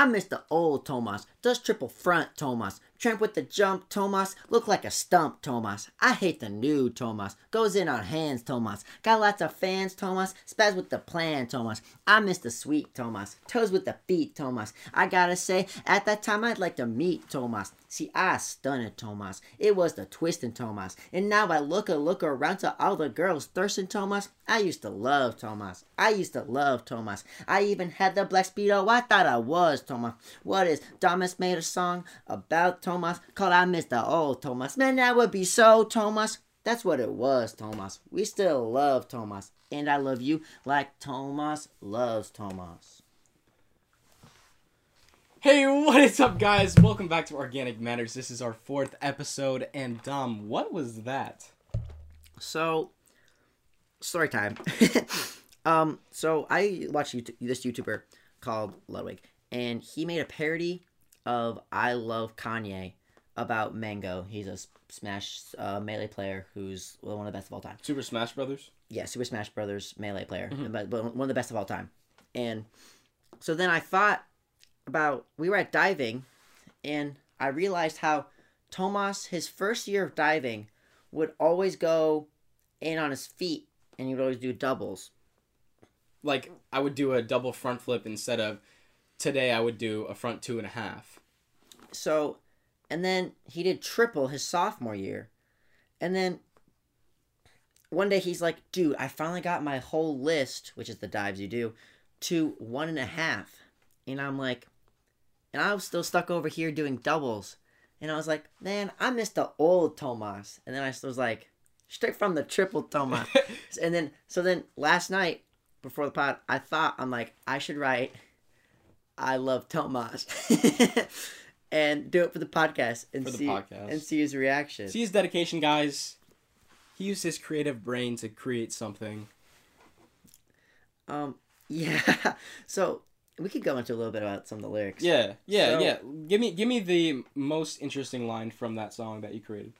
I miss the old Tomas. Does triple front Tomas. Tramp with the jump Tomas. Look like a stump Tomas. I hate the new Tomas. Goes in on hands Tomas. Got lots of fans Tomas. Spaz with the plan Tomas. I miss the sweet Tomas. Toes with the feet Tomas. I gotta say, at that time I'd like to meet Tomas. See, I stunned Tomas. It was the twisting Tomas. And now I look a look around to all the girls thirsting Tomas. I used to love Tomas. I used to love Tomas. I even had the black speedo. I thought I was Tomas. What is Thomas made a song about Tomas called I Miss the Old Tomas. Man, that would be so Tomas. That's what it was, Tomas. We still love Tomas. And I love you like Tomas loves Tomas. Hey, what is up, guys? Welcome back to Organic Matters. This is our fourth episode, and Dom, what was that? So, story time. um, so I watched YouTube, this YouTuber called Ludwig, and he made a parody of "I Love Kanye" about Mango. He's a Smash uh, melee player who's one of the best of all time. Super Smash Brothers. Yeah, Super Smash Brothers melee player, but, but one of the best of all time. And so then I thought about we were at diving, and I realized how Tomas, his first year of diving, would always go in on his feet, and he would always do doubles. Like I would do a double front flip instead of today. I would do a front two and a half. So, and then he did triple his sophomore year. And then one day he's like, dude, I finally got my whole list, which is the dives you do, to one and a half. And I'm like, and I was still stuck over here doing doubles. And I was like, man, I missed the old Tomas. And then I was like, straight from the triple Tomas. and then, so then last night before the pod, I thought, I'm like, I should write, I love Tomas. and do it for the podcast and the see podcast. and see his reaction. See his dedication, guys. He used his creative brain to create something. Um, yeah. So we could go into a little bit about some of the lyrics. Yeah, yeah, So- yeah. Give me, give me the most interesting line from that song that you created.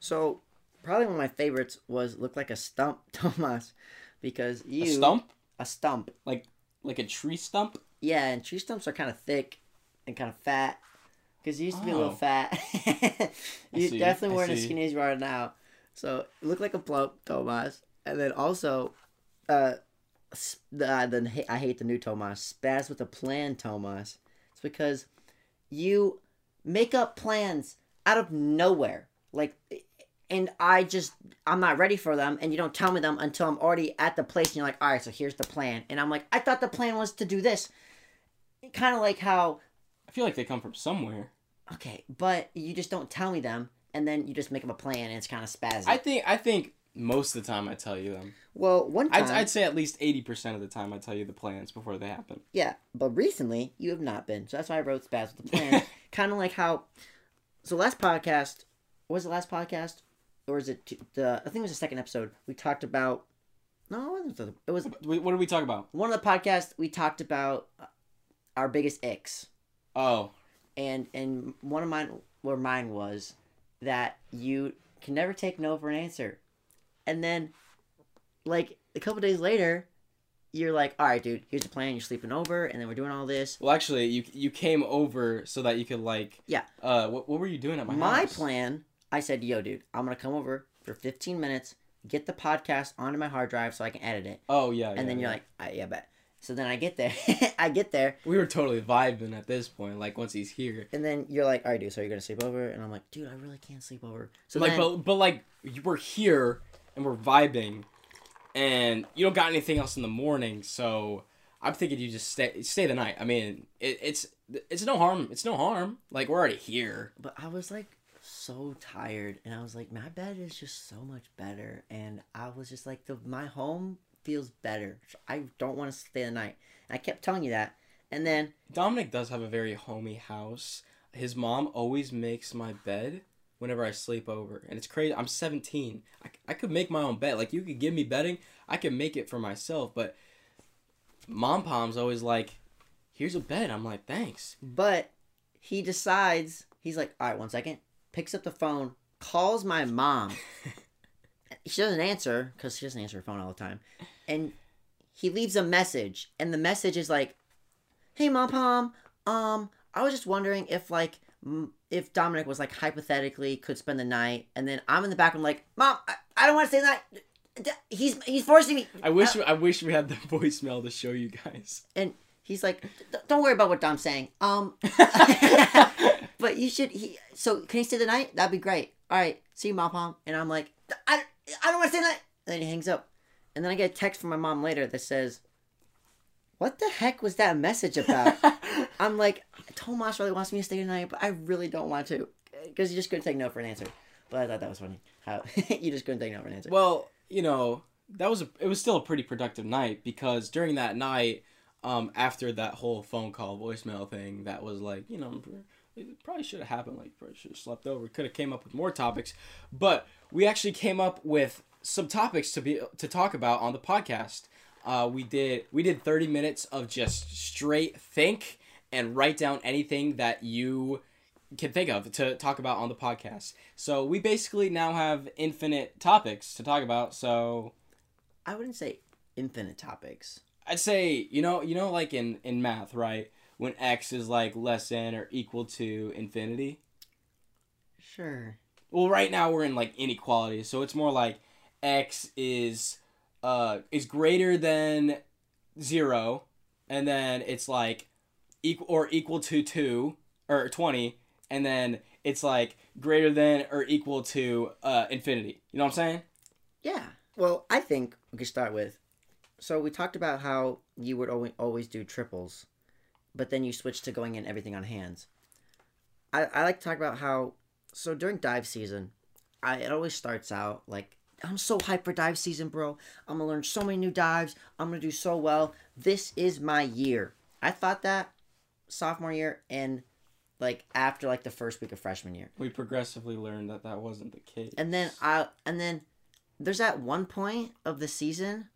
So probably one of my favorites was "Look Like a Stump, Tomas," because you A stump, a stump. like like a tree stump. Yeah, and tree stumps are kind of thick and kind of fat. Because you used to be a little Oh. fat. you see, definitely I weren't as skinny as you are now. So look like a plump Tomas. And then also, uh, s- the, uh, the I hate the new Tomas. Spaz with a plan, Tomas. It's because you make up plans out of nowhere. Like, and I just, I'm not ready for them. And you don't tell me them until I'm already at the place. And you're like, all right, so here's the plan. And I'm like, I thought the plan was to do this. Kind of like how I feel like they come from somewhere. Okay, but you just don't tell me them, and then you just make up a plan, and it's kind of spazzy. I think, I think most of the time I tell you them. well, one time, I'd, I'd say at least eighty percent of the time I tell you the plans before they happen. yeah, but recently you have not been, so that's why I wrote spaz with the plan. kind of like how, so last podcast was the last podcast, or is it the? I think it was the second episode. We talked about. No, it wasn't. It was What did we talk about? one of the podcasts. We talked about uh, our biggest icks. Oh, and and one of mine where mine was that you can never take no for an answer and then like a couple days later you're like all right dude here's the plan you're sleeping over and then we're doing all this well, actually, you you came over so that you could like. Yeah. Uh, what, what were you doing at my, my house? plan i said yo dude i'm gonna come over for 15 minutes get the podcast onto my hard drive so i can edit it Oh yeah. and yeah, then you're like I, yeah bet so then i get there i get there we were totally vibing at this point. Like once he's here. and then you're like all right dude so you're gonna sleep over and i'm like dude i really can't sleep over so like, then, but but like you we're here and we're vibing, and you don't got anything else in the morning, so I'm thinking you just stay stay the night. I mean, it, it's it's no harm. It's no harm. Like we're already here. But I was like so tired, and I was like, my bed is just so much better, and I was just like, the my home feels better. I don't want to stay the night. And I kept telling you that, and then Dominic does have a very homey house. His mom always makes my bed whenever I sleep over. And it's crazy. I'm 17. I, I could make my own bed. Like, you could give me bedding, I can make it for myself. But mom pom's always like, here's a bed. I'm like, thanks. but he decides he's like, all right, one second, picks up the phone, calls my mom. she doesn't answer because she doesn't answer her phone all the time, and he leaves a message, and the message is like, "Hey, mom, pom, Um, I was just wondering if like if Dominic was like hypothetically could spend the night, and then I'm in the background like, Mom, I, I don't want to stay the night. He's he's forcing me. I wish I wish we had the voicemail to show you guys. and he's like, don't worry about what Dom's saying. Um, but you should. He so can he stay the night? That'd be great. All right, see you, mom, mom. And I'm like, I, I don't want to stay the night. And then he hangs up, and then I get a text from my mom later that says, "What the heck was that message about?" I'm like, Tomas really wants me to stay tonight, but I really don't want to, because you just couldn't take no for an answer. But I thought that was funny. How you just couldn't take no for an answer. Well, you know, that was a it was still a pretty productive night because during that night, um, after that whole phone call voicemail thing, that was like, you know, it probably should have happened. Like, probably should have slept over. Could have came up with more topics, but we actually came up with some topics to be to talk about on the podcast. Uh, we did we did thirty minutes of just straight think and write down anything that you can think of to talk about on the podcast. So we basically now have infinite topics to talk about. So I wouldn't say infinite topics. I'd say you know you know like in in math right when x is like less than or equal to infinity. Sure. Well, right now we're in like inequality, so it's more like x is uh is greater than zero, and then it's like equal or equal to two or twenty, and then it's like greater than or equal to uh infinity. You know what I'm saying? Yeah. Well, I think we could start with. So we talked about how you would always always do triples, but then you switched to going in everything on hands. I, I like to talk about how so during dive season, I it always starts out like I'm so hyped for dive season, bro. I'm gonna learn so many new dives. I'm gonna do so well. This is my year. I thought that sophomore year and like after like the first week of freshman year. We progressively learned that that wasn't the case. And then I and then there's that one point of the season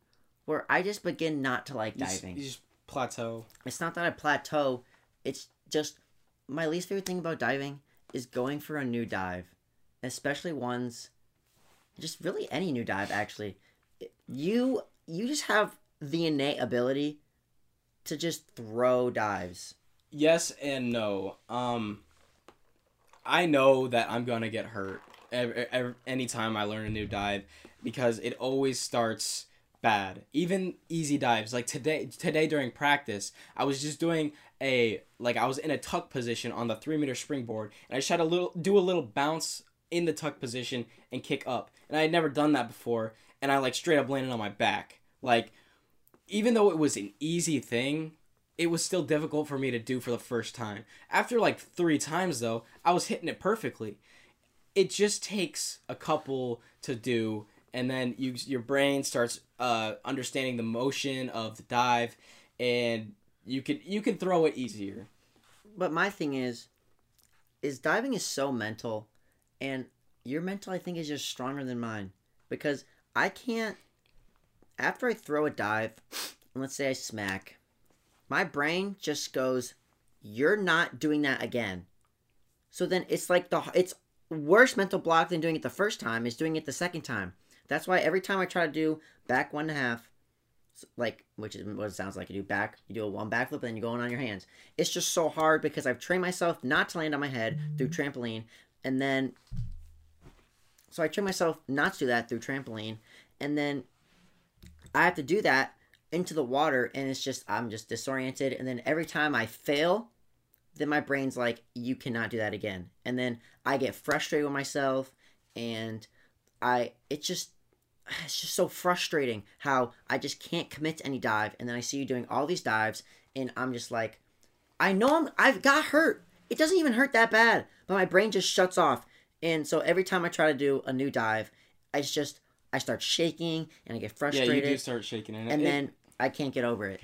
where I just begin not to like You diving. You just plateau. It's not that I plateau. It's just my least favorite thing about diving is going for a new dive, especially ones just really any new dive actually. You you just have the innate ability to just throw dives. Yes and no. Um, I know that I'm gonna get hurt every, every, anytime I learn a new dive because it always starts bad. Even easy dives, like today, today during practice, I was just doing a like I was in a tuck position on the three meter springboard, and I just had a little do a little bounce in the tuck position and kick up, and I had never done that before, and I like straight up landed on my back, like. Even though it was an easy thing, it was still difficult for me to do for the first time. After like three times, though, I was hitting it perfectly. It just takes a couple to do, and then you your brain starts uh, understanding the motion of the dive, and you can you can throw it easier. But my thing is, is diving is so mental, and your mental I think is just stronger than mine because I can't. After I throw a dive, and let's say I smack, my brain just goes, "You're not doing that again." So then it's like the it's worse mental block than doing it the first time is doing it the second time. That's why every time I try to do back one and a half, like which is what it sounds like you do back, you do a one backflip, and then you go in on your hands. It's just so hard because I've trained myself not to land on my head through mm-hmm. trampoline, and then so I train myself not to do that through trampoline, and then I have to do that into the water, and it's just I'm just disoriented, and then every time I fail, then my brain's like, you cannot do that again, and then I get frustrated with myself, and I, it's just it's just so frustrating how I just can't commit to any dive, and then I see you doing all these dives, and I'm just like, I know I'm I've got hurt. It doesn't even hurt that bad, but my brain just shuts off, and so every time I try to do a new dive, it's just I start shaking and I get frustrated. Yeah, you do start shaking, and, and it- then I can't get over it.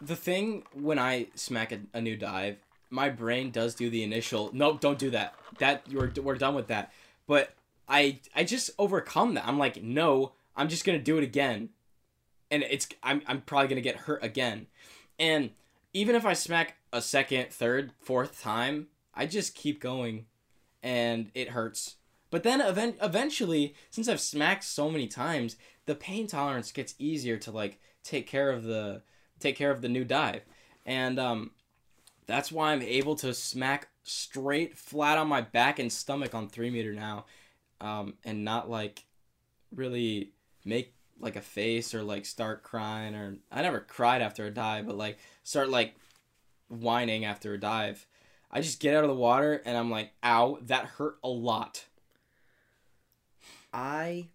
the thing when I smack a, a new dive, my brain does do the initial no, don't do that. That you're we're done with that. But I I just overcome that. I'm like, no, I'm just gonna do it again, and it's I'm I'm probably gonna get hurt again, and even if I smack a second, third, fourth time, I just keep going, and it hurts. But then event- eventually, since I've smacked so many times, the pain tolerance gets easier to like take care of the take care of the new dive. And um, That's why I'm able to smack straight flat on my back and stomach on three meter now, um, and not like really make like a face or like start crying or I never cried after a dive, but like start like whining after a dive. I just get out of the water and I'm like, ow, that hurt a lot. I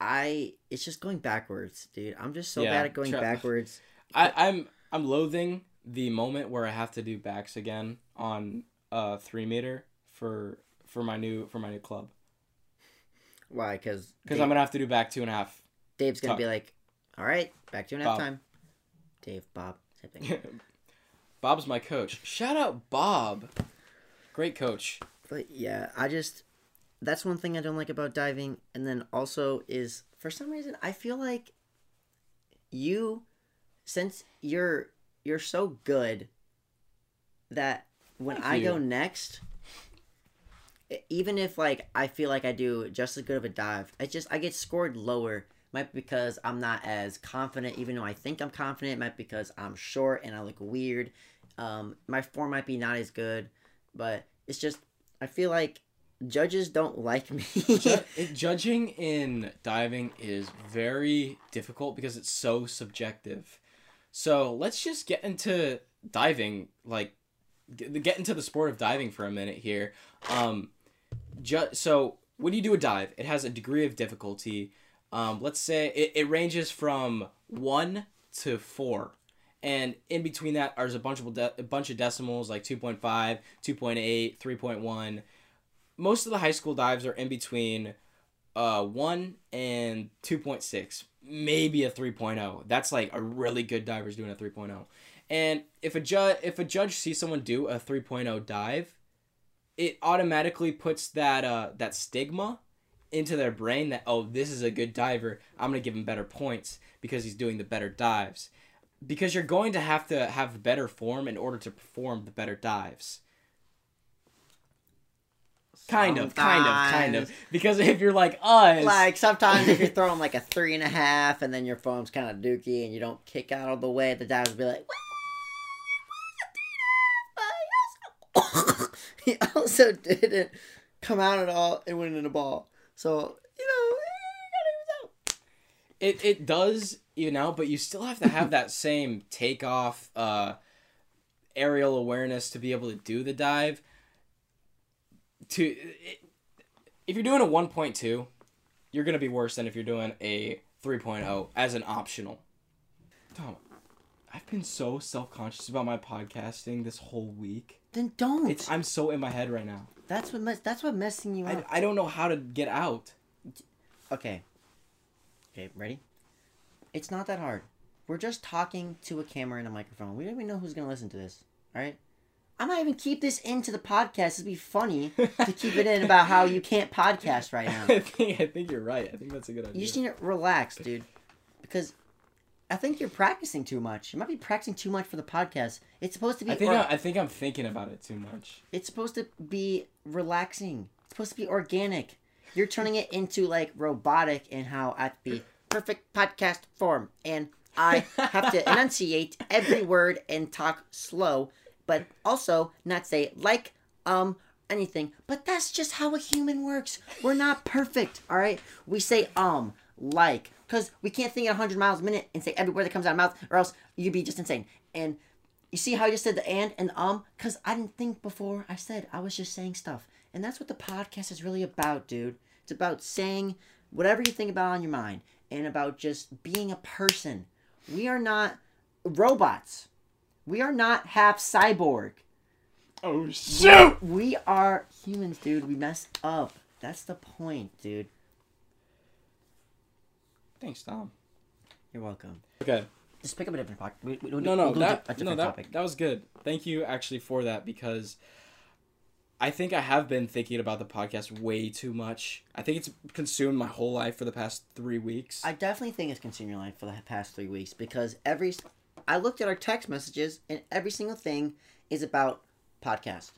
I it's just going backwards, dude. I'm just so Yeah, bad at going tra- backwards. I, I'm I'm loathing the moment where I have to do backs again on uh three meter for for my new for my new club Why? Because because I'm gonna have to do back two and a half. Dave's gonna Talk. be like, "All right, back to an half Bob. time." Dave, Bob, same thing. Bob's my coach. Shout out Bob, great coach. but yeah, I just that's one thing I don't like about diving, and then also is for some reason I feel like you, since you're you're so good that when Thank I go next. Even if like I feel like I do just as good of a dive, I just I get scored lower. Might be because I'm not as confident, even though I think I'm confident. Might be because I'm short and I look weird. Um, my form might be not as good, but it's just I feel like judges don't like me. Judging in diving is very difficult because it's so subjective. So let's just get into diving, like get, into the sport of diving for a minute here. Um, ju- so when you do a dive, it has a degree of difficulty. Um, let's say it, it ranges from one to four. And in between that, there's a bunch of de- a bunch of decimals like 2.5, 2.8, 3.1 most of the high school dives are in between uh 1 and 2.6 maybe a 3.0 that's like a really good diver's doing a 3.0 and if a judge if a judge sees someone do a 3.0 dive it automatically puts that uh that stigma into their brain that oh this is a good diver. I'm gonna give him better points because he's doing the better dives because you're going to have to have better form in order to perform the better dives. Kind of, kind of, kind of. Because if you're like us, like sometimes if you're throwing like a three and a half and then your foam's kind of dookie and you don't kick out of the way, the dives will be like. he also didn't come out at all and went in the ball. So you know, it it does even know, but you still have to have that same takeoff, uh, aerial awareness to be able to do the dive. To it, if you're doing a 1.2, you're gonna be worse than if you're doing a 3.0 as an optional. Tom, I've been so self conscious about my podcasting this whole week. then don't. It's I'm so in my head right now. that's what mess, that's what messing you I, up. I don't know how to get out. Okay. Okay, ready? It's not that hard. We're just talking to a camera and a microphone. We don't even know who's gonna listen to this. Alright? I might even keep this into the podcast. It'd be funny to keep it in about how you can't podcast right now. I think I think you're right. I think that's a good idea. You just need to relax, dude. Because I think you're practicing too much. You might be practicing too much for the podcast. It's supposed to be I think or- I, I think I'm thinking about it too much. it's supposed to be relaxing. It's supposed to be organic. You're turning it into like robotic and how at the perfect podcast form. And I have to enunciate every word and talk slow, but also not say like, um, anything. But that's just how a human works. We're not perfect, all right? We say um, like, because we can't think at 100 miles a minute and say every word that comes out of mouth, or else you'd be just insane. And you see how I just said the and and the um? Because I didn't think before I said. I was just saying stuff. And that's what the podcast is really about, dude. It's about saying whatever you think about on your mind and about just being a person. We are not robots. We are not half cyborg. Oh shoot! We are humans, dude. We mess up. That's the point, dude. Thanks, Tom. You're welcome. Okay. Just pick up a different topic. We, we, we'll, No, no, that no that that was good. Thank you actually for that because I think I have been thinking about the podcast way too much. I think it's consumed my whole life for the past three weeks. I definitely think it's consumed your life for the past three weeks because every I looked at our text messages and every single thing is about podcast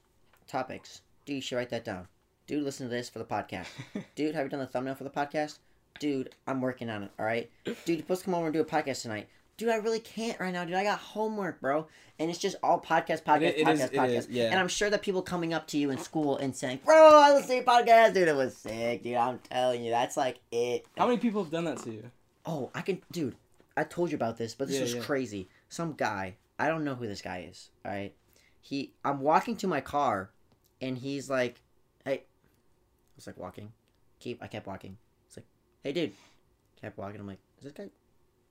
topics. Dude, you should write that down. Dude, listen to this for the podcast. Dude, have you done the thumbnail for the podcast? Dude, I'm working on it. All right. Dude, you're supposed to come over and do a podcast tonight. Dude, I really can't right now, dude. I got homework, bro. And it's just all podcast, podcast, It- it podcast, is- podcast. is, yeah. And I'm sure that people coming up to you in school and saying, bro, I listened to your podcast, dude. It was sick, dude. I'm telling you, that's like it. How many people have done that to you? Oh, I can, dude. I told you about this, but this Yeah, was yeah. crazy. Some guy, I don't know who this guy is. All right, he. I'm walking to my car, and he's like, "Hey," I was like walking. Keep. I kept walking. It's like, "Hey, dude." Kept walking. I'm like, "Is this guy?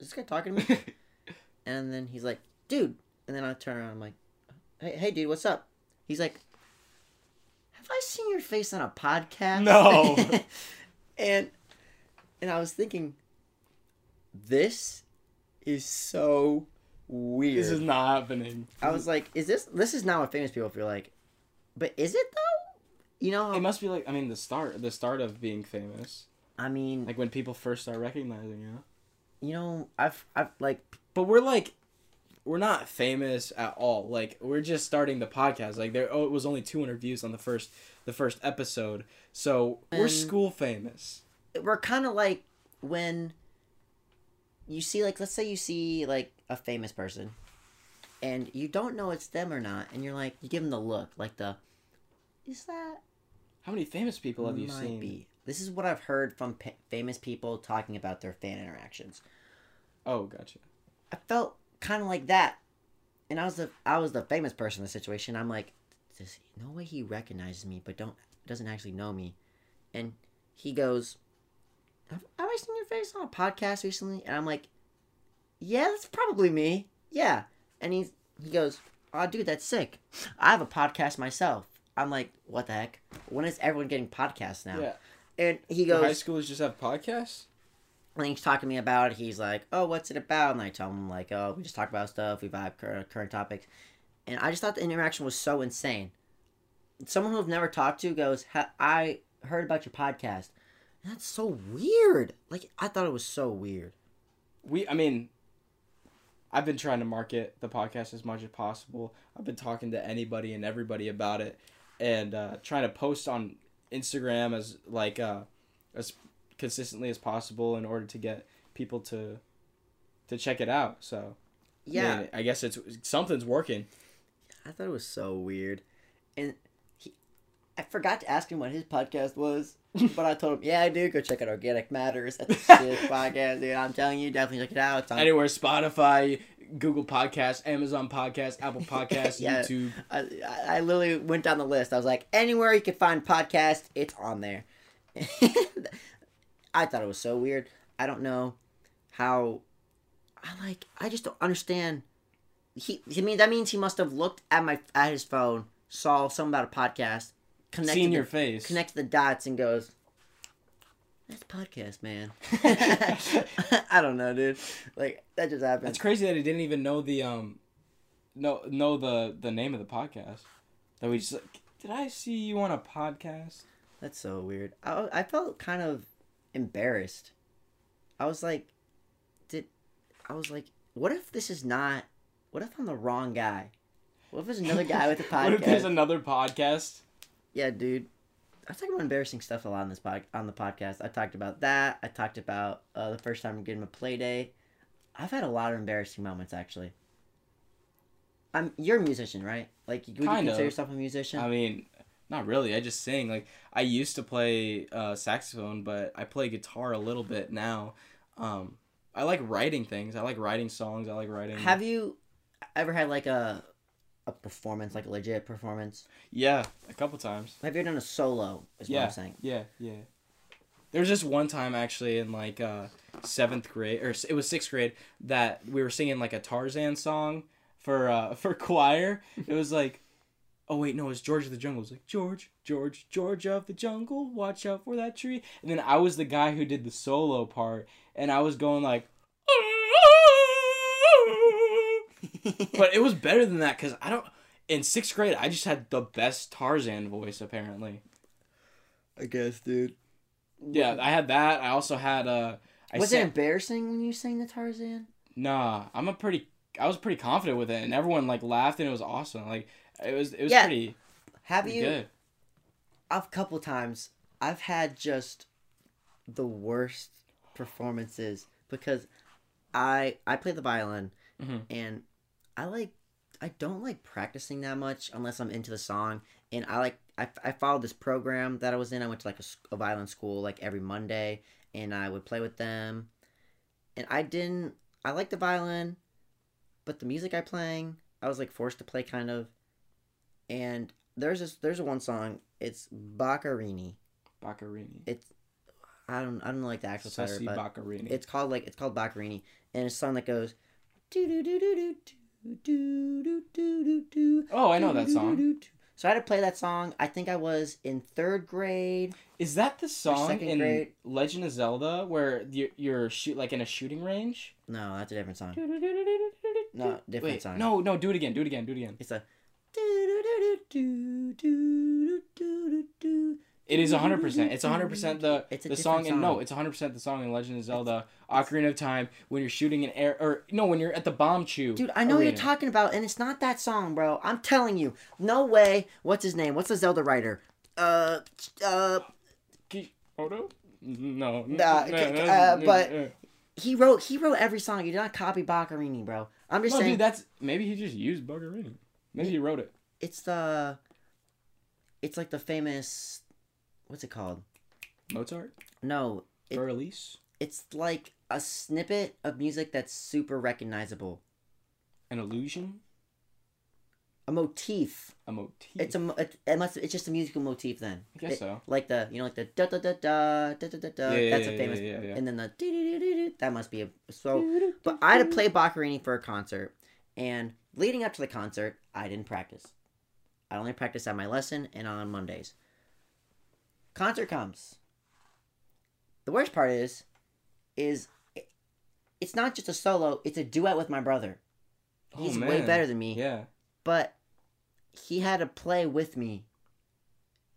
Is this guy talking to me?" and then he's like, "Dude," and then I turn around. I'm like, "Hey, hey, dude, what's up?" He's like, "Have I seen your face on a podcast?" No. and and I was thinking, this is so weird. this is not happening. I was like, is this this is not what famous people feel like, but is it though? You know, It must be like I mean the start the start of being famous. I mean, Like when people first start recognizing you. You know, I've I've like But we're like we're not famous at all. Like we're just starting the podcast. Like there oh, it was only 200 views on the first the first episode. So we're And- school famous. we're kind of like when you see like let's say you see like a famous person and you don't know it's them or not and you're like you give them the look like the is that How many famous people have you might seen? be this is what i've heard from pa- famous people talking about their fan interactions. Oh, gotcha. i felt kind of like that. And i was the i was the famous person in the situation. I'm like this no way he recognizes me but don't doesn't actually know me. And he goes have, have i seen your face on a podcast recently? And i'm like yeah that's probably me. Yeah. And he's he goes oh dude that's sick. I have a podcast myself. I'm like what the heck? When is everyone getting podcasts now? Yeah. And he Do high goes schoolers just have podcasts? and he's talking to me about it. He's like, "Oh, what's it about?" And I tell him like, "Oh, we just talk about stuff. We vibe current current topics." And I just thought the interaction was so insane. Someone who I've never talked to goes, "I heard about your podcast." That's so weird. Like I thought it was so weird. we i mean i've been trying to market the podcast as much as possible i've been talking to anybody and everybody about it and uh, trying to post on instagram as like uh, as consistently as possible in order to get people to to check it out so Yeah, mean, I guess it's something's working I thought it was so weird, and he, I forgot to ask him what his podcast was, but I told him, "Yeah, I do. go check out Organic Matters. That's a sick podcast, dude. I'm telling you, definitely check it out. It's on anywhere spotify google podcast amazon podcast apple podcast Yeah. youtube I, I literally went down the list. I was like, anywhere you can find podcast, it's on there. I thought it was so weird. I don't know how. I like. I just don't understand. He. I mean, that means he must have looked at my at his phone, saw something about a podcast, connected seen the, your face connects the dots, and goes. That's podcast, man. I don't know, dude. Like that just happened. It's crazy that he didn't even know the um, know know the the name of the podcast. That we just like, did I see you on a podcast? That's so weird. I, I felt kind of embarrassed. I was like, did I was like, what if this is not? What if I'm the wrong guy? What if there's another guy with a podcast? what if there's another podcast? yeah, dude. I talk about embarrassing stuff a lot on this pod, on the podcast. I talked about that. I talked about uh, the first time getting a play day. I've had a lot of embarrassing moments actually. I'm you're a musician, right? Like, would you consider of. yourself a musician? I mean, not really. I just sing. Like I used to play uh, saxophone, but I play guitar a little bit now. Um, I like writing things. I like writing songs. I like writing. Have you ever had like a a performance, like a legit performance? yeah, a couple times. Have you done a solo? Is what Yeah. I'm saying. Yeah, yeah. There was just one time actually in like uh, seventh grade, or it was sixth grade, that we were singing like a Tarzan song for uh, for choir. It was like, oh wait, no, it was George of the Jungle. It was like George, George, George of the Jungle, watch out for that tree. And then I was the guy who did the solo part, and I was going like. But it was better than that because I don't. In sixth grade, I just had the best Tarzan voice apparently. I guess, dude. Yeah, I had that. I also had uh I was it embarrassing when you sang the Tarzan? Nah, I'm a pretty I was pretty confident with it and everyone like laughed and it was awesome. Like it was it was Yeah. pretty, Have pretty you? good. A couple times, I've had just the worst performances because I I play the violin, Mhm. and I like I don't like practicing that much unless I'm into the song. And I like I, I followed this program that I was in. I went to like a violin school like every Monday, and I would play with them. And I didn't I like the violin, but the music I playing I was like forced to play kind of. And there's this there's a one song. It's Boccherini. Boccherini. It's I don't I don't like the actual title, but Boccherini. it's called like it's called Boccherini, and it's a song that goes. "Do do do do do do do do do do do." oh, I know that song. So I had to play that song. I think I was in third grade. Is that the song in grade. Legend of Zelda where you're, you're shoot like in a shooting range? No, that's a different song. No, No, different Wait, song. no, no, do it again. Do it again. Do it again. It's a. It is 100%. It's 100% the It's a the song in no, it's 100% the song in Legend of Zelda Ocarina of Time when you're shooting an air or no, when you're at the Bombchu. Dude, I know arena. you're talking about, and it's not that song, bro. I'm telling you, no way. What's his name? What's the Zelda writer? Uh, uh, Kishimoto? No. Nah, uh, but- he wrote he wrote every song. He did not copy Boccherini, bro. I'm just No, saying dude, that's maybe he just used Buggerini. Maybe he wrote it. it's the it's like the famous what's it called? Mozart? No, It- Or Elise? it's like a snippet of music that's super recognizable. An illusion? A motif. A motif? It's a it, it must it's just a musical motif then. I guess It- so. Like the you know like the da da da da da da da da. Yeah, That's yeah, a famous. yeah, yeah, yeah. And then the doo. That must be a so. But I had to play Boccherini for a concert, and leading up to the concert, I didn't practice. I only practiced at my lesson and on Mondays. Concert comes. The worst part is, is it, it's not just a solo; it's a duet with my brother. Oh, He's way better than me, Yeah. but he had to play with me,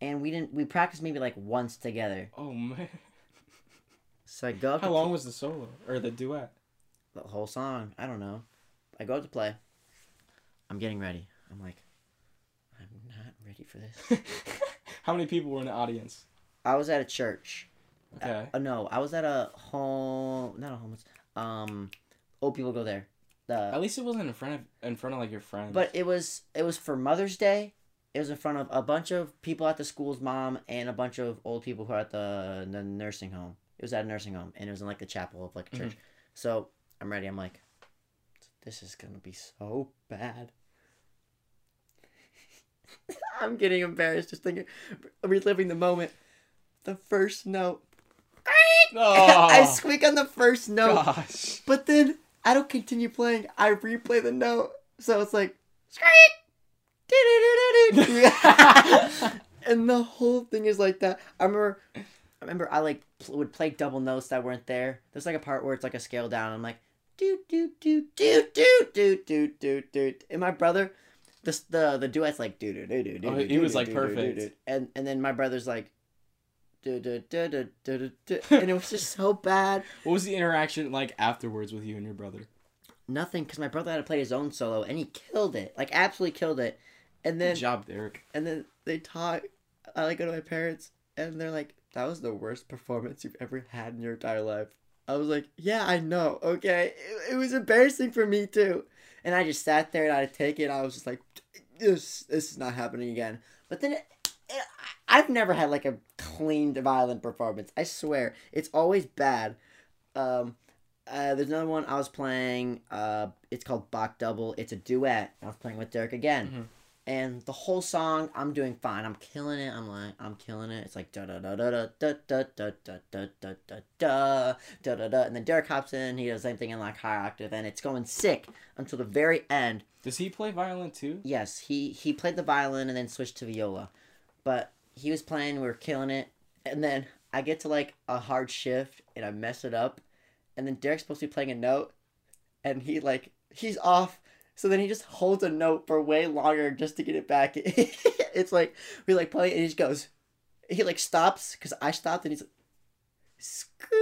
and we didn't. We practiced maybe like once together. Oh man. So I go up How long was the solo or the duet? the whole song. I don't know. I go up to play. I'm getting ready. I'm like, I'm not ready for this. How many people were in the audience? I was at a church. Okay. Uh, no, I was at a home. Not a home. Um, old people go there. At least it wasn't in front of in front of like your friends. but it was it was for Mother's Day. It was in front of a bunch of people at the school's mom and a bunch of old people who are at the the nursing home. It was at a nursing home and it was in like the chapel of like a church. So I'm ready. I'm like, this is gonna be so bad. I'm getting embarrassed just thinking, reliving the moment. The first note. oh, I squeak on the first note, gosh. but then I don't continue playing. I replay the note, so it's like, squeak, and the whole thing is like that. I remember, I remember I like pl- would play double notes that weren't there. There's like a part where it's like a scale down. I'm like, do do do do do do do do do. And my brother, the the the duet's like do do do do do. Oh, he was, like, perfect. And and then my brother's like. Do, do, do, do, do, do, do. And it was just so bad. What was the interaction like afterwards with you and your brother? Nothing, because my brother had to play his own solo, and he killed it, like absolutely killed it. And then Good job, Derek. and then they talk. I like go to my parents, and they're like, "That was the worst performance you've ever had in your entire life." I was like, "Yeah, I know. Okay, it, it was embarrassing for me too." And I just sat there and I take it. I was just like, "This, this is not happening again." But then, it, it, I've never had like a clean violent performance. I swear, it's always bad. Um, uh, there's another one I was playing. Uh, it's called Bach Double. It's a duet. I was playing with Derek again, Mhm. And the whole song I'm doing fine. I'm killing it. I'm like I'm killing it. It's like da da da da da da da da da da da da da da da da, and then Derek hops in. He does the same thing in like high octave, and it's going sick until the very end. Does he play violin too? Yes, he he played the violin and then switched to viola, but he was playing. We were killing it, and then I get to like a hard shift and I mess it up, and then Derek's supposed to be playing a note, and he like he's off. So then he just holds a note for way longer just to get it back. it's like we like play and he just goes. He like stops because I stopped and he's like, screw.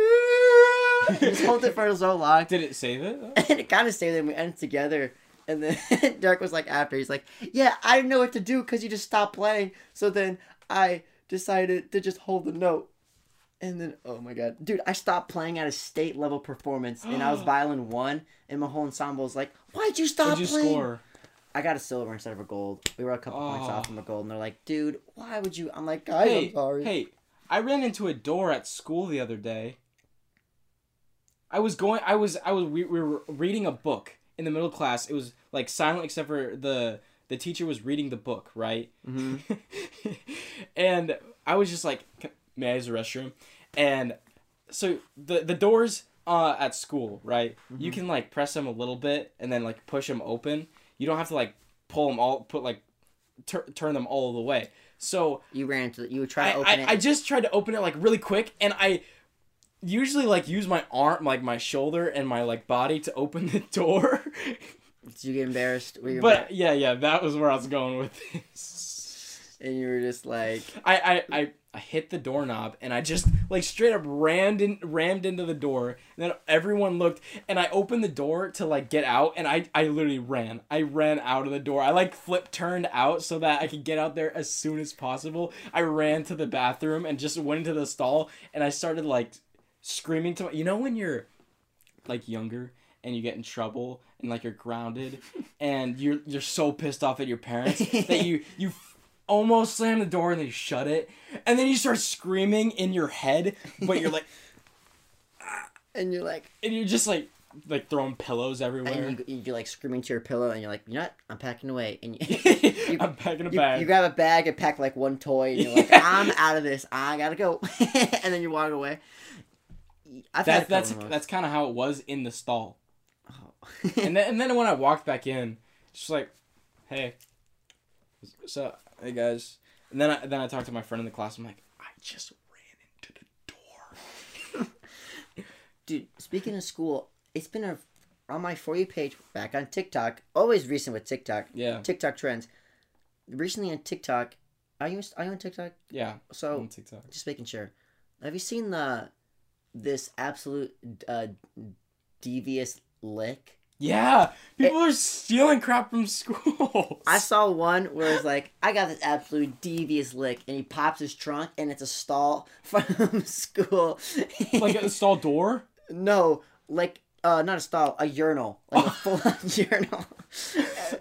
He just holds it for so long Did it save it? though? and it kind of saved there and we ended together and then derek was like after he's like yeah i didn't know what to do because you just stopped playing so then i decided to just hold the note And then, oh my god, dude, I stopped playing at a state level performance, and I was violin one, and my whole ensemble was like, "Why'd you stop What'd you playing?" score? I got a silver instead of a gold. We were a couple points Oh. off from a gold, and they're like, "Dude, why would you?" I'm like, "Guys, Hey, I'm sorry." hey, I ran into a door at school the other day. I was going. I was. I was. We, we were reading a book in the middle class. It was like silent except for the the teacher was reading the book, right? hmm and I was just like, "Can- "May I use the restroom?" And so the the doors uh at school, right? You can like press them a little bit and then like push them open. You don't have to like pull them all, put like tur- turn them all the way. So You ran into. You would try I, to open I, it. I just tried to open it like really quick and I usually like use my arm like my shoulder and my like body to open the door Did you get embarrassed? You but yeah yeah that was where i was going with this and you were just like, I, I i i hit the doorknob and i just like straight up rammed in rammed into the door and then everyone looked and i opened the door to like get out and i i literally ran. I ran out of the door. I like flip turned out so that i could get out there as soon as possible. I ran to the bathroom and just went into the stall and i started like screaming to my, you know when you're like younger and you get in trouble and like you're grounded and you're you're so pissed off at your parents that you you almost slam the door and then you shut it and then you start screaming in your head but you're like and you're like, and you're just like like throwing pillows everywhere and you, you're like screaming to your pillow, and you're like, you know what? I'm packing away, and you. i'm packing a You, bag you grab a bag and pack like one toy, and you're like, "I'm out of this. I gotta go," and then you walk away. I've had that, that's a couple of that's kind of how it was in the stall those. and then and then when I walked back in, just like, hey, so hey guys, and then I then I talked to my friend in the class. I'm like, I just ran into the door. Dude, speaking of school, it's been a on my for you page back on TikTok. Always recent with TikTok. Yeah, TikTok trends. Recently on TikTok, are you are you on TikTok? yeah. So on TikTok. just making sure. Have you seen the this absolute uh, devious lick? Yeah, people are stealing crap from school. I saw one where it's like, I got this absolute devious lick, and he pops his trunk, and it's a stall from school. like a stall door. no, like uh, not a stall, a urinal, like a full urinal.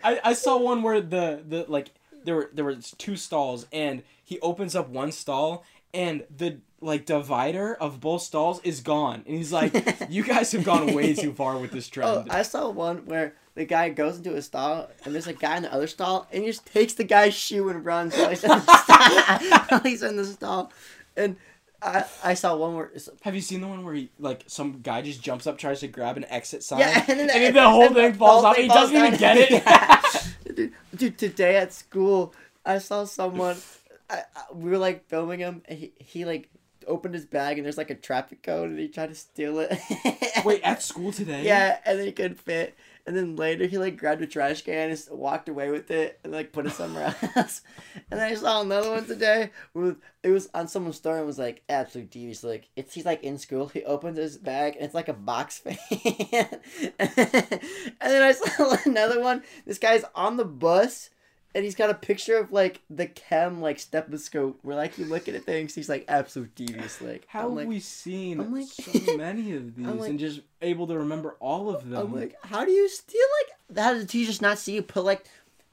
I, I saw one where the the like there were there were two stalls and he opens up one stall and the like divider of both stalls is gone and he's like you guys have gone way too far with this oh, trend." Oh, I saw one where the guy goes into a stall, and there's a guy in the other stall, and he just takes the guy's shoe and runs while he's in the stall. while he's in the stall. And I, I saw one where have you seen the one where he like some guy just jumps up tries to grab an exit sign Yeah, and then the, then the whole and thing falls off thing he falls doesn't even get it Yeah. dude, dude, today at school, I saw someone. I, I, we were like filming him, and he, he like opened his bag, and there's like a traffic code, and he tried to steal it. wait at school today yeah, and then he couldn't fit. And then later he like grabbed a trash can and just walked away with it and like put it somewhere else. And then I saw another one today with it was on someone's story and was like absolute devious. Like it's he's like in school. He opens his bag and it's like a box fan. and then I saw another one. This guy's on the bus and he's got a picture of like the chem like stethoscope where like you looking at things. He's like absolute devious. Like how I'm have like, we seen I'm like- so many of these like- and just able to remember all of them I'm like, how do you steal like? How did the just not see you put like,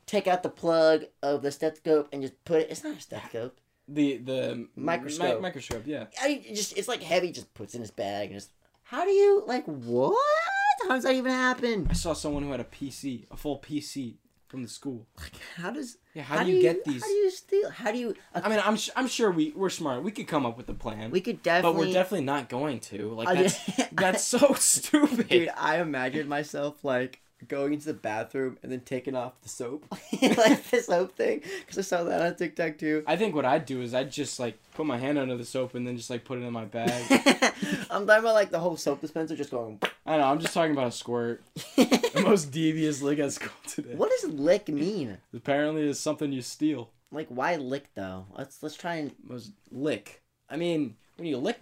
take out the plug of the stethoscope and just put it? It's not a stethoscope. the the Microscope. mi- microscope yeah I just it's like heavy. Just puts in his bag and just. How do you like what? How does that even happen? I saw someone who had a PC, a full PC from the school. Like how does? Yeah, how, do you get these? How do you steal? How do you? I mean, I'm I'm sure we we're smart. We could come up with a plan, we could definitely, but we're definitely not going to. Like that's that's so stupid. Dude, I imagined myself like going into the bathroom and then taking off the soap, like the soap thing, because I saw that on TikTok too. I think what I'd do is I'd just like put my hand under the soap and then just like put it in my bag. I'm talking about like the whole soap dispenser just going. I don't know. I'm just talking about a squirt. The most devious lick at school today. what does lick mean? Apparently, it's something you steal. Like why lick though? Let's let's try and Was lick. I mean, when you lick,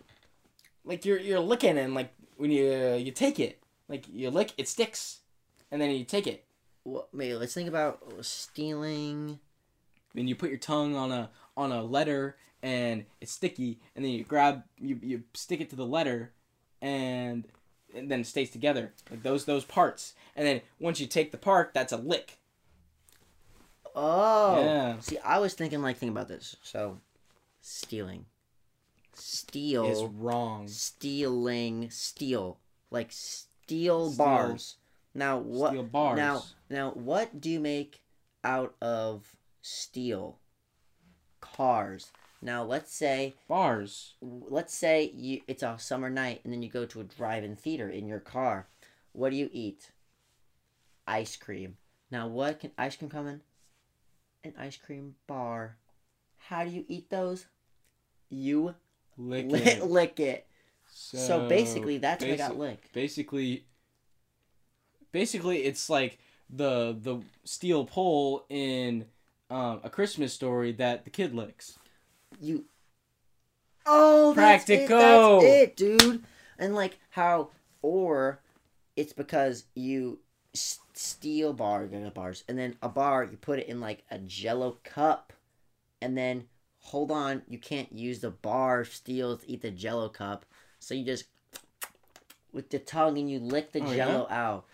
like you're you're licking and like when you you take it, like you lick, it sticks, and then you take it. what, wait. Let's think about stealing. Then you put your tongue on a on a letter and it's sticky, and then you grab you you stick it to the letter, and, and then it stays together like those those parts. And then once you take the part, that's a lick. Oh. Yeah. See, I was thinking like think about this. So, stealing. Steal. Is wrong. stealing steel like steel Steel- bars now what Steel bars. now now what do you make out of steel? Cars. Now let's say Bars. let's say you it's a summer night and then you go to a drive-in theater in your car. What do you eat? Ice cream. Now what can ice cream come in? An ice cream bar. How do you eat those? You Lick lick, it. lick it. So, basically that's how I got licked. basically basically it's like the the steel pole in um, a christmas story that the kid licks. You oh that's it, that's it dude. And like how or it's because you s- steal bar bars and then a bar you put it in like a jello cup and then hold on you can't use the bar steel to eat the jello cup so you just with the tongue and you lick the Oh, yeah? jello out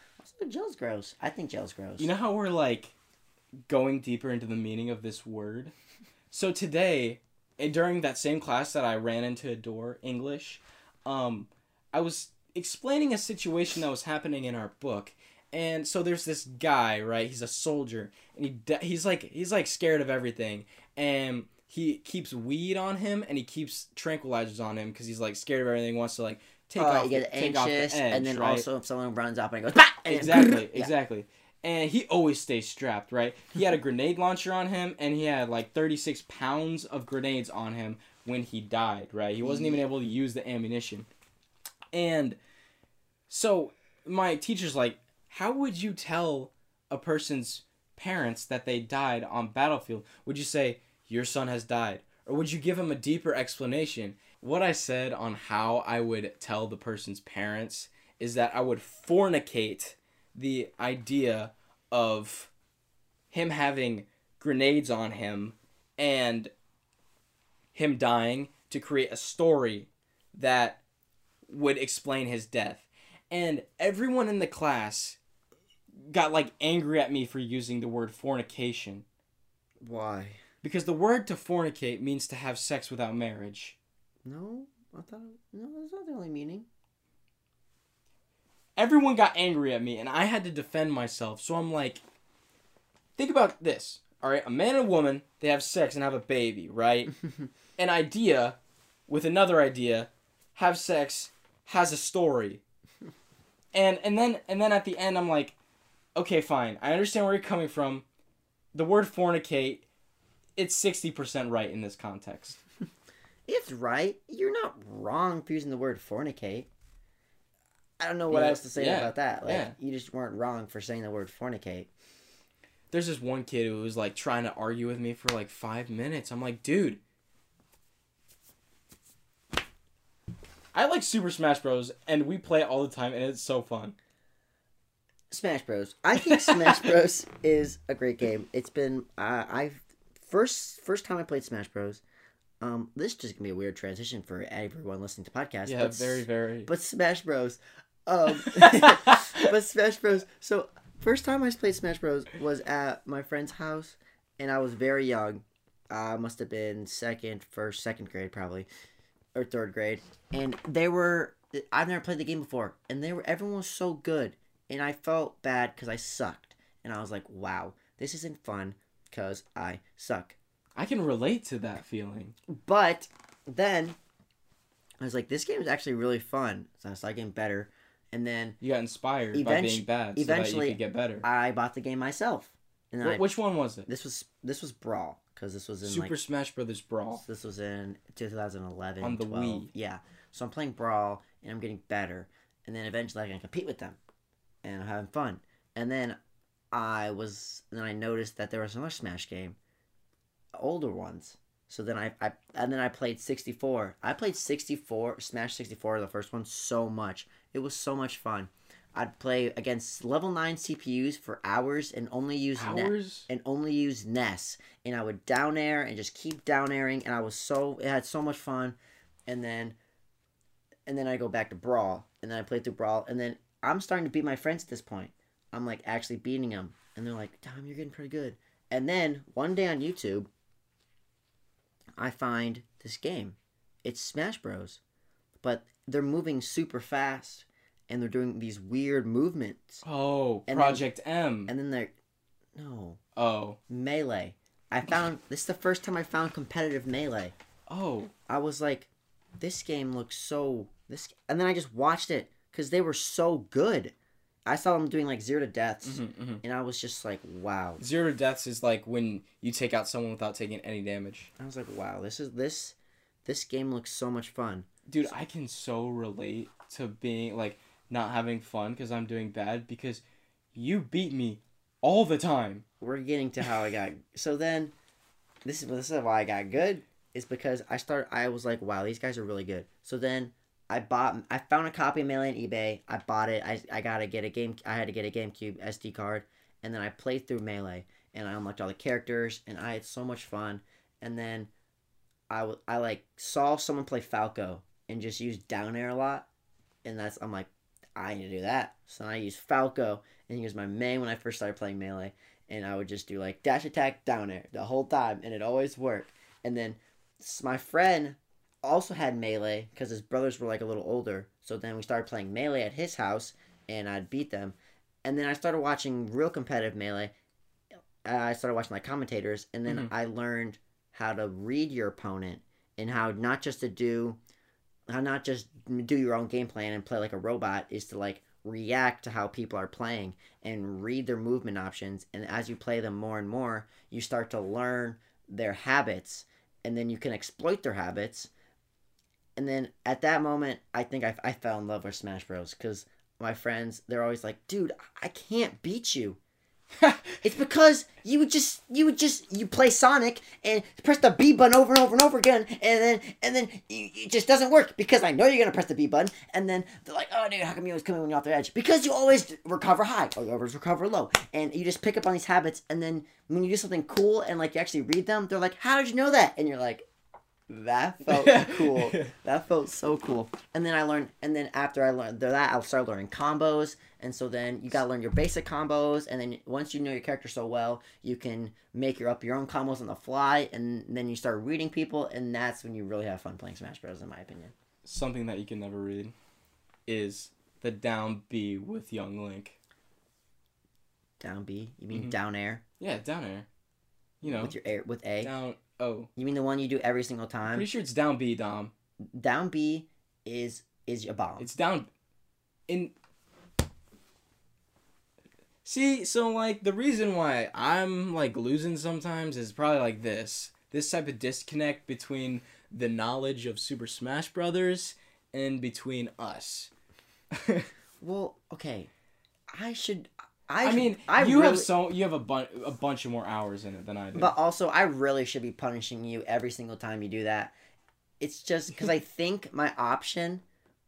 jello's gross. I think jello's gross. You know how we're like going deeper into the meaning of this word? So today eh, during that same class that i ran into a door english um i was explaining a situation that was happening in our book. And so there's this guy right? He's a soldier. And he de- he's like he's like scared of everything. And he keeps weed on him and he keeps tranquilizers on him because he's like scared of everything. Wants to like take uh, off you get the, take off the anxious, edge, and then right? also if someone runs up and goes "Bah!" and exactly Yeah. exactly. And he always stays strapped right? He had a grenade launcher on him and he had like 36 pounds of grenades on him when he died right? He wasn't even able to use the ammunition. And so my teacher's like how would you tell a person's parents that they died on battlefield? Would you say your son has died or would you give him a deeper explanation what i said on how i would tell the person's parents is that i would fornicate the idea of him having grenades on him and him dying to create a story that would explain his death. And everyone in the class got like angry at me for using the word fornication Why? because the word to fornicate means to have sex without marriage. No, I thought no. That's not the only meaning. everyone got angry at me and I had to defend myself. So I'm like, think about this. All right, a man and a woman, they have sex and have a baby, right? An idea with another idea have sex has a story. And and then and then at the end I'm like, okay, fine. I understand where you're coming from. The word fornicate it's 60% right in this context. It's right. You're not wrong for using the word fornicate. I don't know what Yeah, else to say yeah, about that. Like yeah. you just weren't wrong for saying the word fornicate. there's this one kid who was like trying to argue with me for like five minutes. I'm like, dude. I like Super Smash Bros. and we play it all the time and it's so fun. Smash Bros. I think Smash Bros. is a great game. It's been uh, I first first time I played Smash Bros. Um, this is just gonna be a weird transition for everyone listening to podcasts. Yeah, but very, very. But Smash Bros. Um, but Smash Bros. So first time I played Smash Bros. was at my friend's house, and I was very young. I must have been second, first, second grade probably, or third grade. And they were. I've never played the game before, and they were. Everyone was so good, and I felt bad because I sucked, and I was like, "Wow, this isn't fun because I suck." I can relate to that feeling. But then I was like, "This game is actually really fun," so I started getting better, and then You got inspired by being bad so eventually, that you could get better. I bought the game myself. And Wh- I, which one was it? this was this was Brawl because this was in Super like Smash Brothers Brawl. this was in 2011 On the 12. Wii. Yeah, so I'm playing Brawl and I'm getting better, and then eventually I can compete with them, and I'm having fun. And then I was then I noticed that there was another Smash game, older ones. So then I, I and then I played 64. I played 64 Smash 64 the first one so much. It was so much fun. I'd play against level nine CPUs for hours and only use Hours? and only use Ness. And I would down air and just keep down airing, and I was so it had so much fun. And then, and then I go back to Brawl, and then I play through Brawl, and then I'm starting to beat my friends at this point. I'm like actually beating them, and they're like, "Tom, you're getting pretty good." And then one day on YouTube, I find this game. It's Smash Bros, but they're moving super fast, and they're doing these weird movements, Oh, And then- Project M. and then they're no oh. melee. I found this is the first time I found competitive melee. Oh. I was like, this game looks so this, and then I just watched it because they were so good. I saw them doing like zero to deaths, Mhm, mhm. and I was just like, wow. Zero deaths is like when you take out someone without taking any damage. I was like, wow, this is this, this game looks so much fun. Dude, I can so relate to being like not having fun because I'm doing bad because you beat me all the time. We're getting to how I got. So then, this is this is why I got good. Is because I started. I was like, wow, these guys are really good. So then I bought. I found a copy Melee on eBay. I bought it. I I gotta get a game. I had to get a GameCube SD card, and then I played through Melee, and I unlocked all the characters, and I had so much fun. And then I, I like saw someone play Falco and just use down air a lot, and that's I'm like, I need to do that. So I used Falco, and he was my main when I first started playing Melee and I would just do like dash attack down air the whole time, and it always worked. And then my friend also had melee because his brothers were like a little older. So then we started playing melee at his house, and I'd beat them. And then I started watching real competitive melee. I started watching like commentators, and then Mhm. I learned how to read your opponent and how not just to do, how not just do your own game plan and play like a robot is to like react to how people are playing and read their movement options. And as you play them more and more, you start to learn their habits, and then you can exploit their habits. And then at that moment, I think I, I fell in love with Smash Bros. Because my friends, they're always like, dude, I can't beat you. It's because you would just you would just you play Sonic and press the B button over and over and over again, and then and then it just doesn't work because I know you're gonna press the B button, and then they're like, oh dude, how come you always come in when you're off the edge? Because you always recover high or you always recover low, and you just pick up on these habits, and then when you do something cool and like you actually read them, they're like, how did you know that? And you're like, that felt cool. That felt so cool. And then I learned, and then after I learned that, I started learning combos. And so then you gotta learn your basic combos, and then once you know your character so well, you can make your up your own combos on the fly, and then you start reading people, and that's when you really have fun playing Smash Bros. In my opinion. Something that you can never read is the down B with Young Link. Down B, you mean Mhm. down air Yeah, down air. You know, with your air with A. down. Oh, You mean the one you do every single time? pretty sure it's down B, Dom. Down B is is a bomb. It's down in See, so like the reason why I'm like losing sometimes is probably like this. This type of disconnect between the knowledge of Super Smash Brothers and between us. well, okay, I should. I, I, mean, I you really, have so you have a bunch a bunch of more hours in it than I do. But also, I really should be punishing you every single time you do that. It's just because I think my option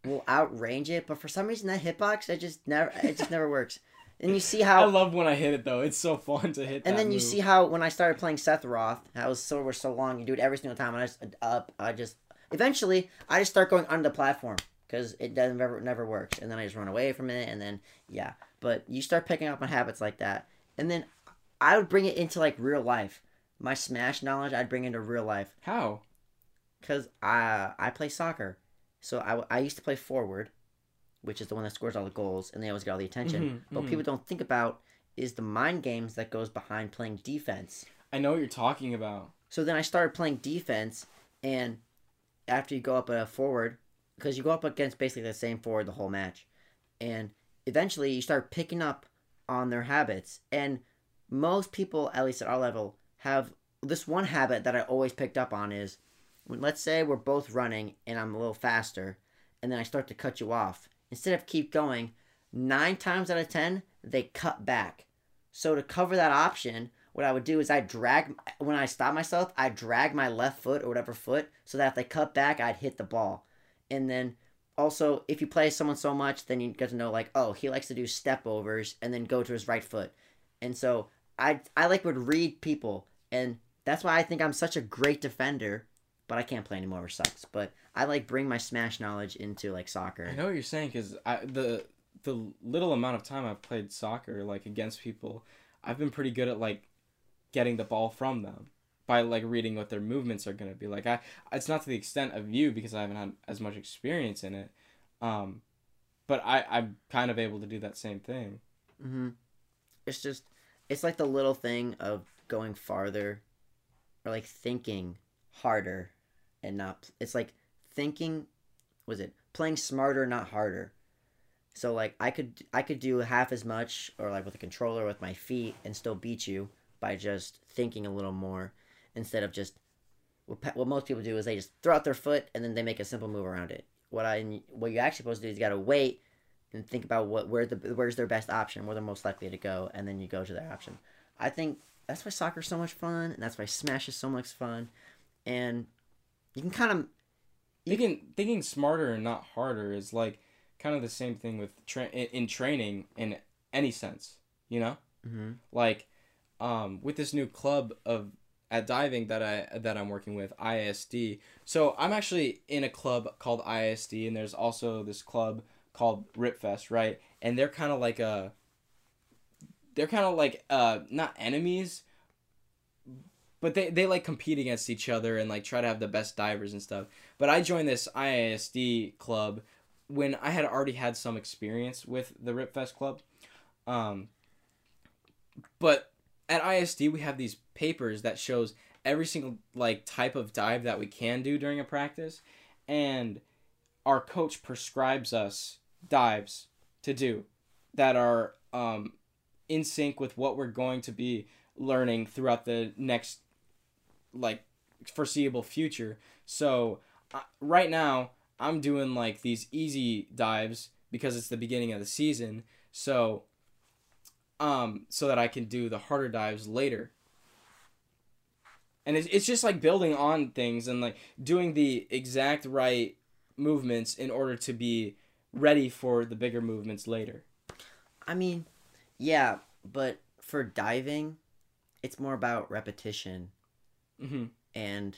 will outrange it, but for some reason that hitbox, it just never, it just never works. And you see how I love when I hit it though. It's so fun to hit. and then you move. see how when I started playing Seth Roth, that was so so long. You do it every single time, and I just up. I just eventually I just start going under the platform because it doesn't never never works, and then I just run away from it, and then yeah. But you start picking up on habits like that, and then I would bring it into like real life. My Smash knowledge, I'd bring into real life how. because I I play soccer, so I, I used to play forward, which is the one that scores all the goals, and they always get all the attention. Mhm, What mhm. people don't think about is the mind games that goes behind playing defense. I know what you're talking about. So then I started playing defense, and after you go up a forward, because you go up against basically the same forward the whole match, and eventually you start picking up on their habits. And most people, at least at our level, have this one habit that I always picked up on is when let's say we're both running and I'm a little faster, and then I start to cut you off. Instead of keep going, nine times out of ten they cut back. So to cover that option, what I would do is I drag when I stop myself, I drag my left foot or whatever foot so that if they cut back, I'd hit the ball. And then also if you play someone so much, then you get to know like, oh, he likes to do step overs and then go to his right foot, and so I I like would read people, and that's why I think I'm such a great defender. But I can't play anymore, which sucks. But I like bring my smash knowledge into like soccer. I know what you're saying because the the little amount of time I've played soccer like against people, I've been pretty good at like getting the ball from them by like reading what their movements are gonna be like. I it's not to the extent of you because I haven't had as much experience in it, um, but I I'm kind of able to do that same thing. Mm-hmm. It's just it's like the little thing of going farther, or like thinking harder, and not. It's like thinking, was it playing smarter, not harder. So like I could I could do half as much or like with a controller with my feet and still beat you by just thinking a little more instead of just what, what most people do is they just throw out their foot and then they make a simple move around it. What I what you're actually supposed to do is you got to wait and think about what where the where's their best option, where they're most likely to go, and then you go to that option. I think that's why soccer's so much fun, and that's why Smash is so much fun, and you can kind of you thinking thinking smarter and not harder is like kind of the same thing with tra- in, in training in any sense, you know, mm-hmm. like um, with this new club of at diving that I that I'm working with ISD. So I'm actually in a club called ISD, and there's also this club called Ripfest, right? And they're kind of like a they're kind of like uh not enemies but they, they like compete against each other and like try to have the best divers and stuff but i joined this iisd club when i had already had some experience with the ripfest club um but at isd we have these papers that shows every single like type of dive that we can do during a practice and our coach prescribes us dives to do that are um, in sync with what we're going to be learning throughout the next like foreseeable future. So uh, right now I'm doing like these easy dives because it's the beginning of the season. So um so that I can do the harder dives later. And it's, it's just like building on things and like doing the exact right movements in order to be ready for the bigger movements later. I mean, yeah, but for diving, it's more about repetition. Mm-hmm. And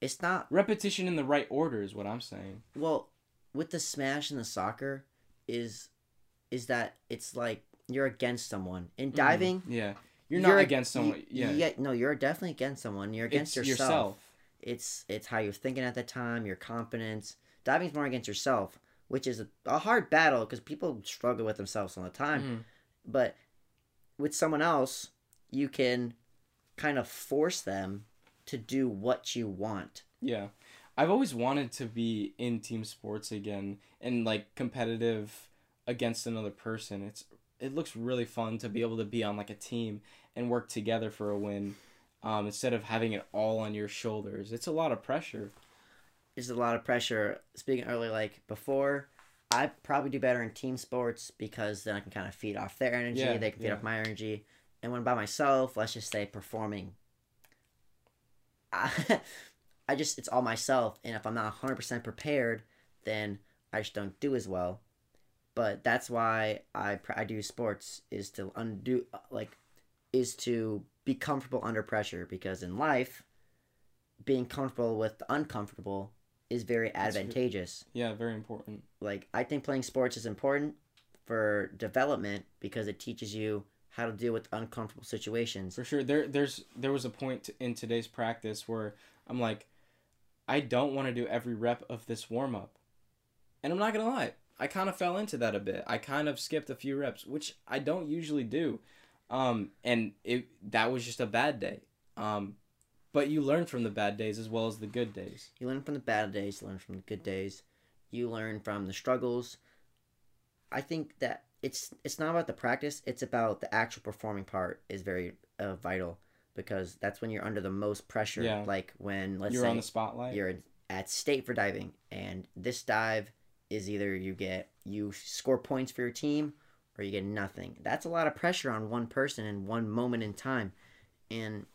it's not repetition in the right order is what I'm saying. Well, with the smash and the soccer, is is that it's like you're against someone in mm-hmm. diving. Mm, yeah, you're not you're, against someone. yeah, yeah, no, you're definitely against someone. You're against yourself. yourself. It's it's how you're thinking at the time, your confidence. Diving's more against yourself, which is a, a hard battle because people struggle with themselves all the time. Mm. But with someone else, you can kind of force them to do what you want. Yeah. I've always wanted to be in team sports again and like competitive against another person. It's it looks really fun to be able to be on like a team and work together for a win um, instead of having it all on your shoulders. It's a lot of pressure. It's a lot of pressure. Speaking earlier, like before, I probably do better in team sports because then I can kind of feed off their energy. Yeah, they can feed yeah. off my energy. And when by myself, let's just say performing, I, I just it's all myself. And if I'm not 100% prepared, then I just don't do as well. But that's why I I do sports is to undo like is to be comfortable under pressure because in life, being comfortable with the uncomfortable is very advantageous. yeah, very important. Like I think playing sports is important for development because it teaches you how to deal with uncomfortable situations. For sure. There there's there was a point in today's practice where I'm like I don't want to do every rep of this warm up. And I'm not going to lie. I kind of fell into that a bit. I kind of skipped a few reps, which I don't usually do. Um, and it that was just a bad day. Um, but you learn from the bad days as well as the good days. You learn from the bad days, you learn from the good days. You learn from the struggles. I think that it's it's not about the practice, it's about the actual performing part is very uh, vital because that's when you're under the most pressure. Yeah. Like when let's you're on the spotlight. You're at state for diving and this dive is either you get you score points for your team or you get nothing. That's a lot of pressure on one person in one moment in time. And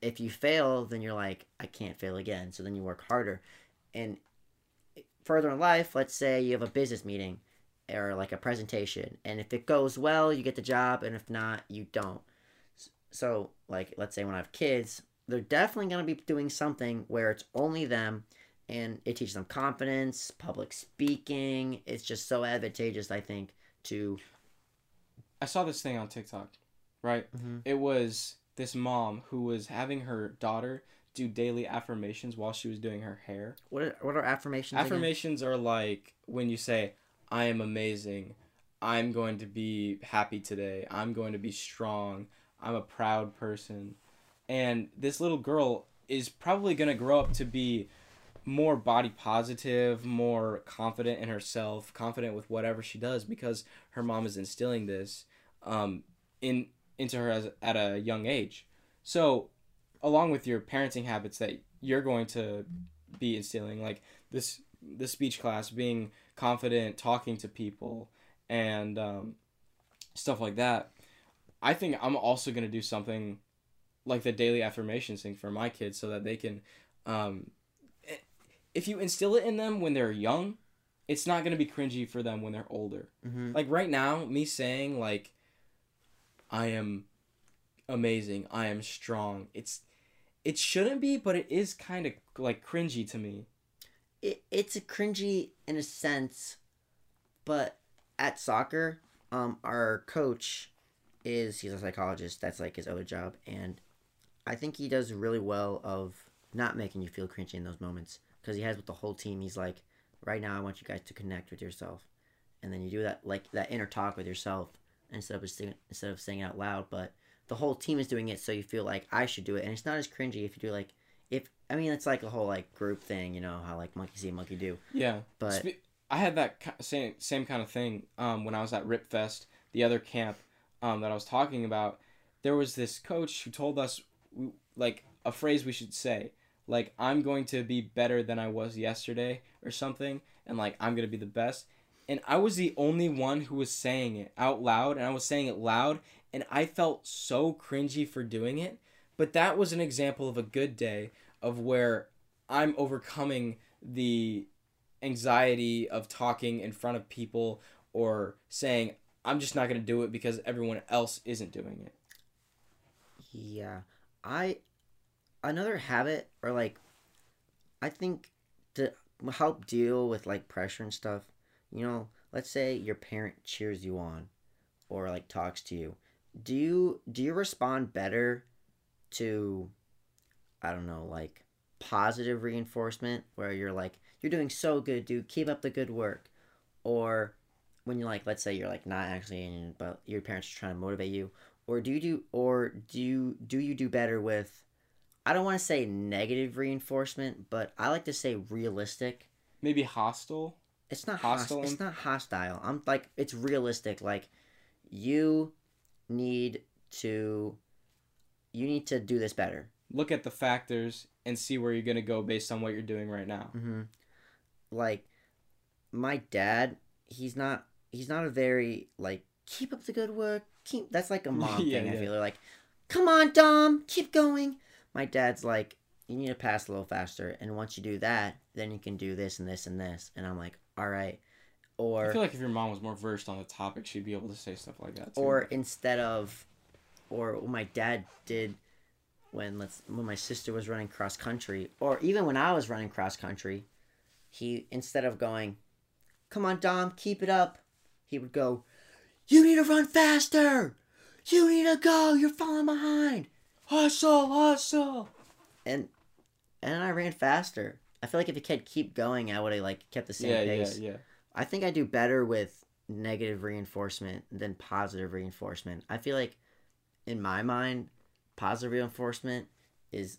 if you fail, then you're like, I can't fail again. So then you work harder. And further in life, let's say you have a business meeting or like a presentation, and if it goes well, you get the job, and if not, you don't. So, like, let's say when I have kids, they're definitely going to be doing something where it's only them and it teaches them confidence, public speaking. It's just so advantageous, I think, to. I saw this thing on TikTok, right? Mhm. It was this mom who was having her daughter do daily affirmations while she was doing her hair. What are, what are affirmations? again? Affirmations are like when you say, I am amazing. I'm going to be happy today. I'm going to be strong. I'm a proud person. And this little girl is probably going to grow up to be more body positive, more confident in herself, confident with whatever she does because her mom is instilling this um, in into her as, at a young age. So, along with your parenting habits that you're going to be instilling, like this the speech class, being confident, talking to people, and um, stuff like that. I think I'm also gonna do something like the daily affirmations thing for my kids, so that they can, um, if you instill it in them when they're young, it's not gonna be cringy for them when they're older. Mhm. Like right now, me saying like, I am amazing, I am strong. It's it shouldn't be, but it is kind of like cringy to me. it, it's a cringy in a sense, but at soccer, um, our coach is he's a psychologist. That's like his other job, and I think he does really well of not making you feel cringy in those moments because he has with the whole team. He's like, right now, I want you guys to connect with yourself, and then you do that like that inner talk with yourself instead of sing, instead of saying it out loud. But the whole team is doing it, so you feel like I should do it, and it's not as cringy if you do like if I mean it's like a whole like group thing, you know how like monkey see monkey do. Yeah, But I had that ki- same same kind of thing um, when I was at Rip Fest, the other camp um, that I was talking about. There was this coach who told us like a phrase we should say, like "I'm going to be better than I was yesterday" or something, and like "I'm gonna be the best." And I was the only one who was saying it out loud, and I was saying it loud, and I felt so cringy for doing it. But that was an example of a good day of where I'm overcoming the anxiety of talking in front of people or saying I'm just not going to do it because everyone else isn't doing it. Yeah. I another habit or like I think to help deal with like pressure and stuff, you know, let's say your parent cheers you on or like talks to you. Do you do you respond better to I don't know, like positive reinforcement where you're like you're doing so good, dude, keep up the good work or when you're like let's say you're like not actually in but your parents are trying to motivate you or do you do or do you do you do better with i don't want to say negative reinforcement but i like to say realistic. Maybe hostile. it's not Hostile hostile it's not hostile. I'm like it's realistic like you need to you need to do this better. Look at the factors and see where you're going to go based on what you're doing right now. hmm like my dad he's not he's not a very like keep up the good work keep that's like a mom Yeah, thing i feel like come on dom keep going my dad's like you need to pass a little faster and once you do that then you can do this and this and this. And i'm like all right. Or I feel like if your mom was more versed on the topic, she'd be able to say stuff like that too. or instead of or what my dad did when let's when my sister was running cross country or even when I was running cross country he instead of going come on Dom keep it up he would go you need to run faster. You need to go. You're falling behind hustle, hustle. and and I ran faster I feel like if a kid keep going I would have like kept the same Yeah, pace yeah, yeah. I think I do better with negative reinforcement than positive reinforcement. I feel like, in my mind, positive reinforcement is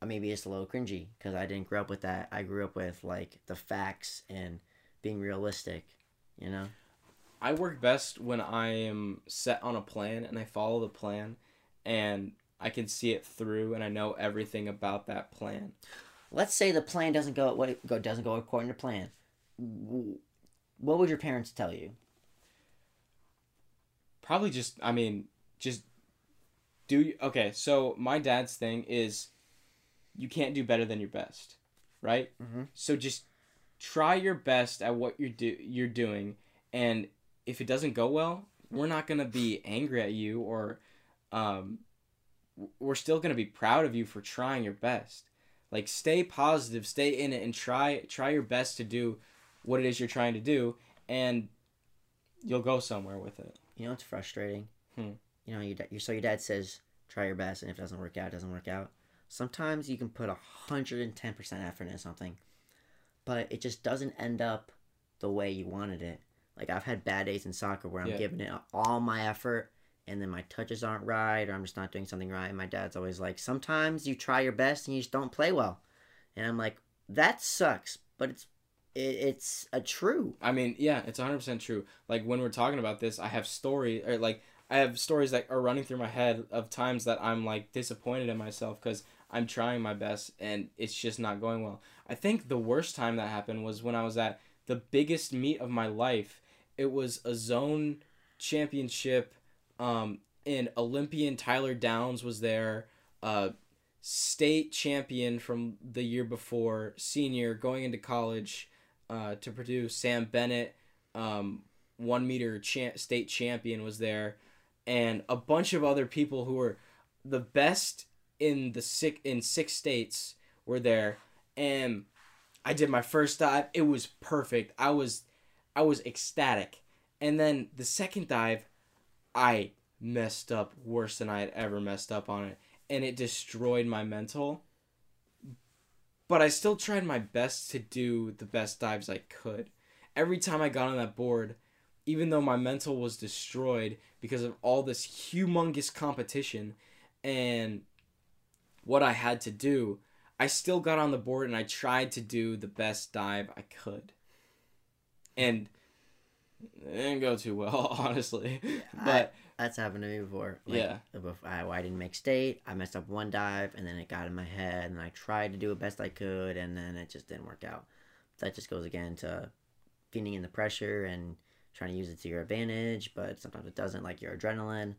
uh, maybe it's a little cringy because I didn't grow up with that. I grew up with like the facts and being realistic, you know? I work best when I am set on a plan and I follow the plan and I can see it through and I know everything about that plan. Let's say the plan doesn't go what go doesn't go according to plan. What would your parents tell you? Probably just, I mean, just do. you, Okay, so my dad's thing is you can't do better than your best, right? Mhm. So just try your best at what you're do you're doing, and if it doesn't go well, we're not gonna be angry at you or, um, we're still gonna be proud of you for trying your best. Like stay positive, stay in it, and try try your best to do what it is you're trying to do, and you'll go somewhere with it. You know it's frustrating. Hmm. You know, your, your so your dad says try your best, and if it doesn't work out, it doesn't work out. Sometimes you can put a hundred and ten percent effort into something, but it just doesn't end up the way you wanted it. Like I've had bad days in soccer where I'm Yeah. giving it all my effort, and then my touches aren't right, or I'm just not doing something right. And my dad's always like, sometimes you try your best and you just don't play well, and I'm like, that sucks, but it's it, it's a true. I mean, yeah, it's 100% true. Like when we're talking about this, I have story or like I have stories that are running through my head of times that I'm like disappointed in myself cuz I'm trying my best and it's just not going well. I think the worst time that happened was when I was at the biggest meet of my life. It was a zone championship um in Olympian Tyler Downs was there. Uh state champion from the year before, senior going into college uh, to Purdue. Sam Bennett, um, one meter cha- state champion, was there, and a bunch of other people who were the best in the six in six states were there, and I did my first dive. It was perfect. I was, I was ecstatic, and then the second dive, I messed up worse than I had ever messed up on it, and it destroyed my mental but I still tried my best to do the best dives I could. Every time I got on that board, even though my mental was destroyed because of all this humongous competition and what I had to do, I still got on the board and I tried to do the best dive I could. And it didn't go too well, honestly. But That's happened to me before. Like, Yeah. I, I didn't make state. I messed up one dive, and then it got in my head, and I tried to do the best I could, and then it just didn't work out. That just goes again to feeding in the pressure and trying to use it to your advantage, but sometimes it doesn't, like your adrenaline.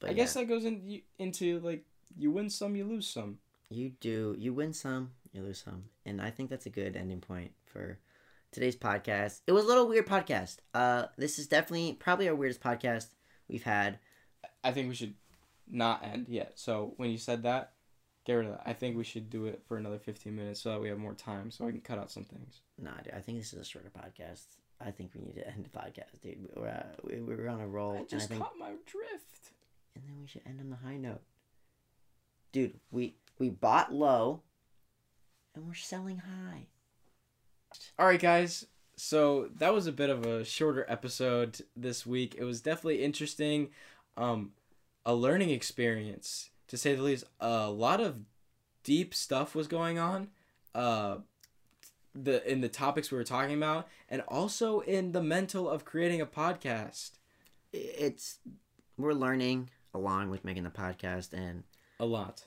But I guess that goes in, into like you win some, you lose some. you do. You win some, you lose some, and I think that's a good ending point for today's podcast. It was a little weird podcast. Uh, this is definitely probably our weirdest podcast we've had. I think we should not end yet. So when you said that, get rid of that. I think we should do it for another 15 minutes so that we have more time so I can cut out some things. Nah, dude, I think this is a shorter podcast. I think we need to end the podcast, dude. We're uh, we, we're on a roll, I and I just think, caught my drift. and then we should end on the high note, dude. We we bought low, and we're selling high. All right, guys. So that was a bit of a shorter episode this week. It was definitely interesting, um, a learning experience to say the least. A lot of deep stuff was going on, uh, the in the topics we were talking about, and also in the mental of creating a podcast. It's we're learning along with making the podcast, and A lot.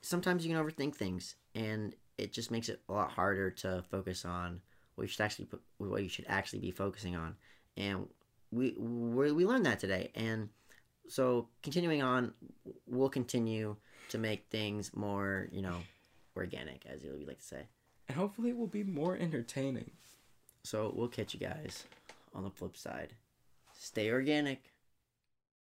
sometimes you can overthink things, and it just makes it a lot harder to focus on what you should actually put, what you should actually be focusing on. And we we we learned that today, and so continuing on, we'll continue to make things more you know organic, as you like to say. And hopefully it will be more entertaining. So we'll catch you guys on the flip side. Stay organic.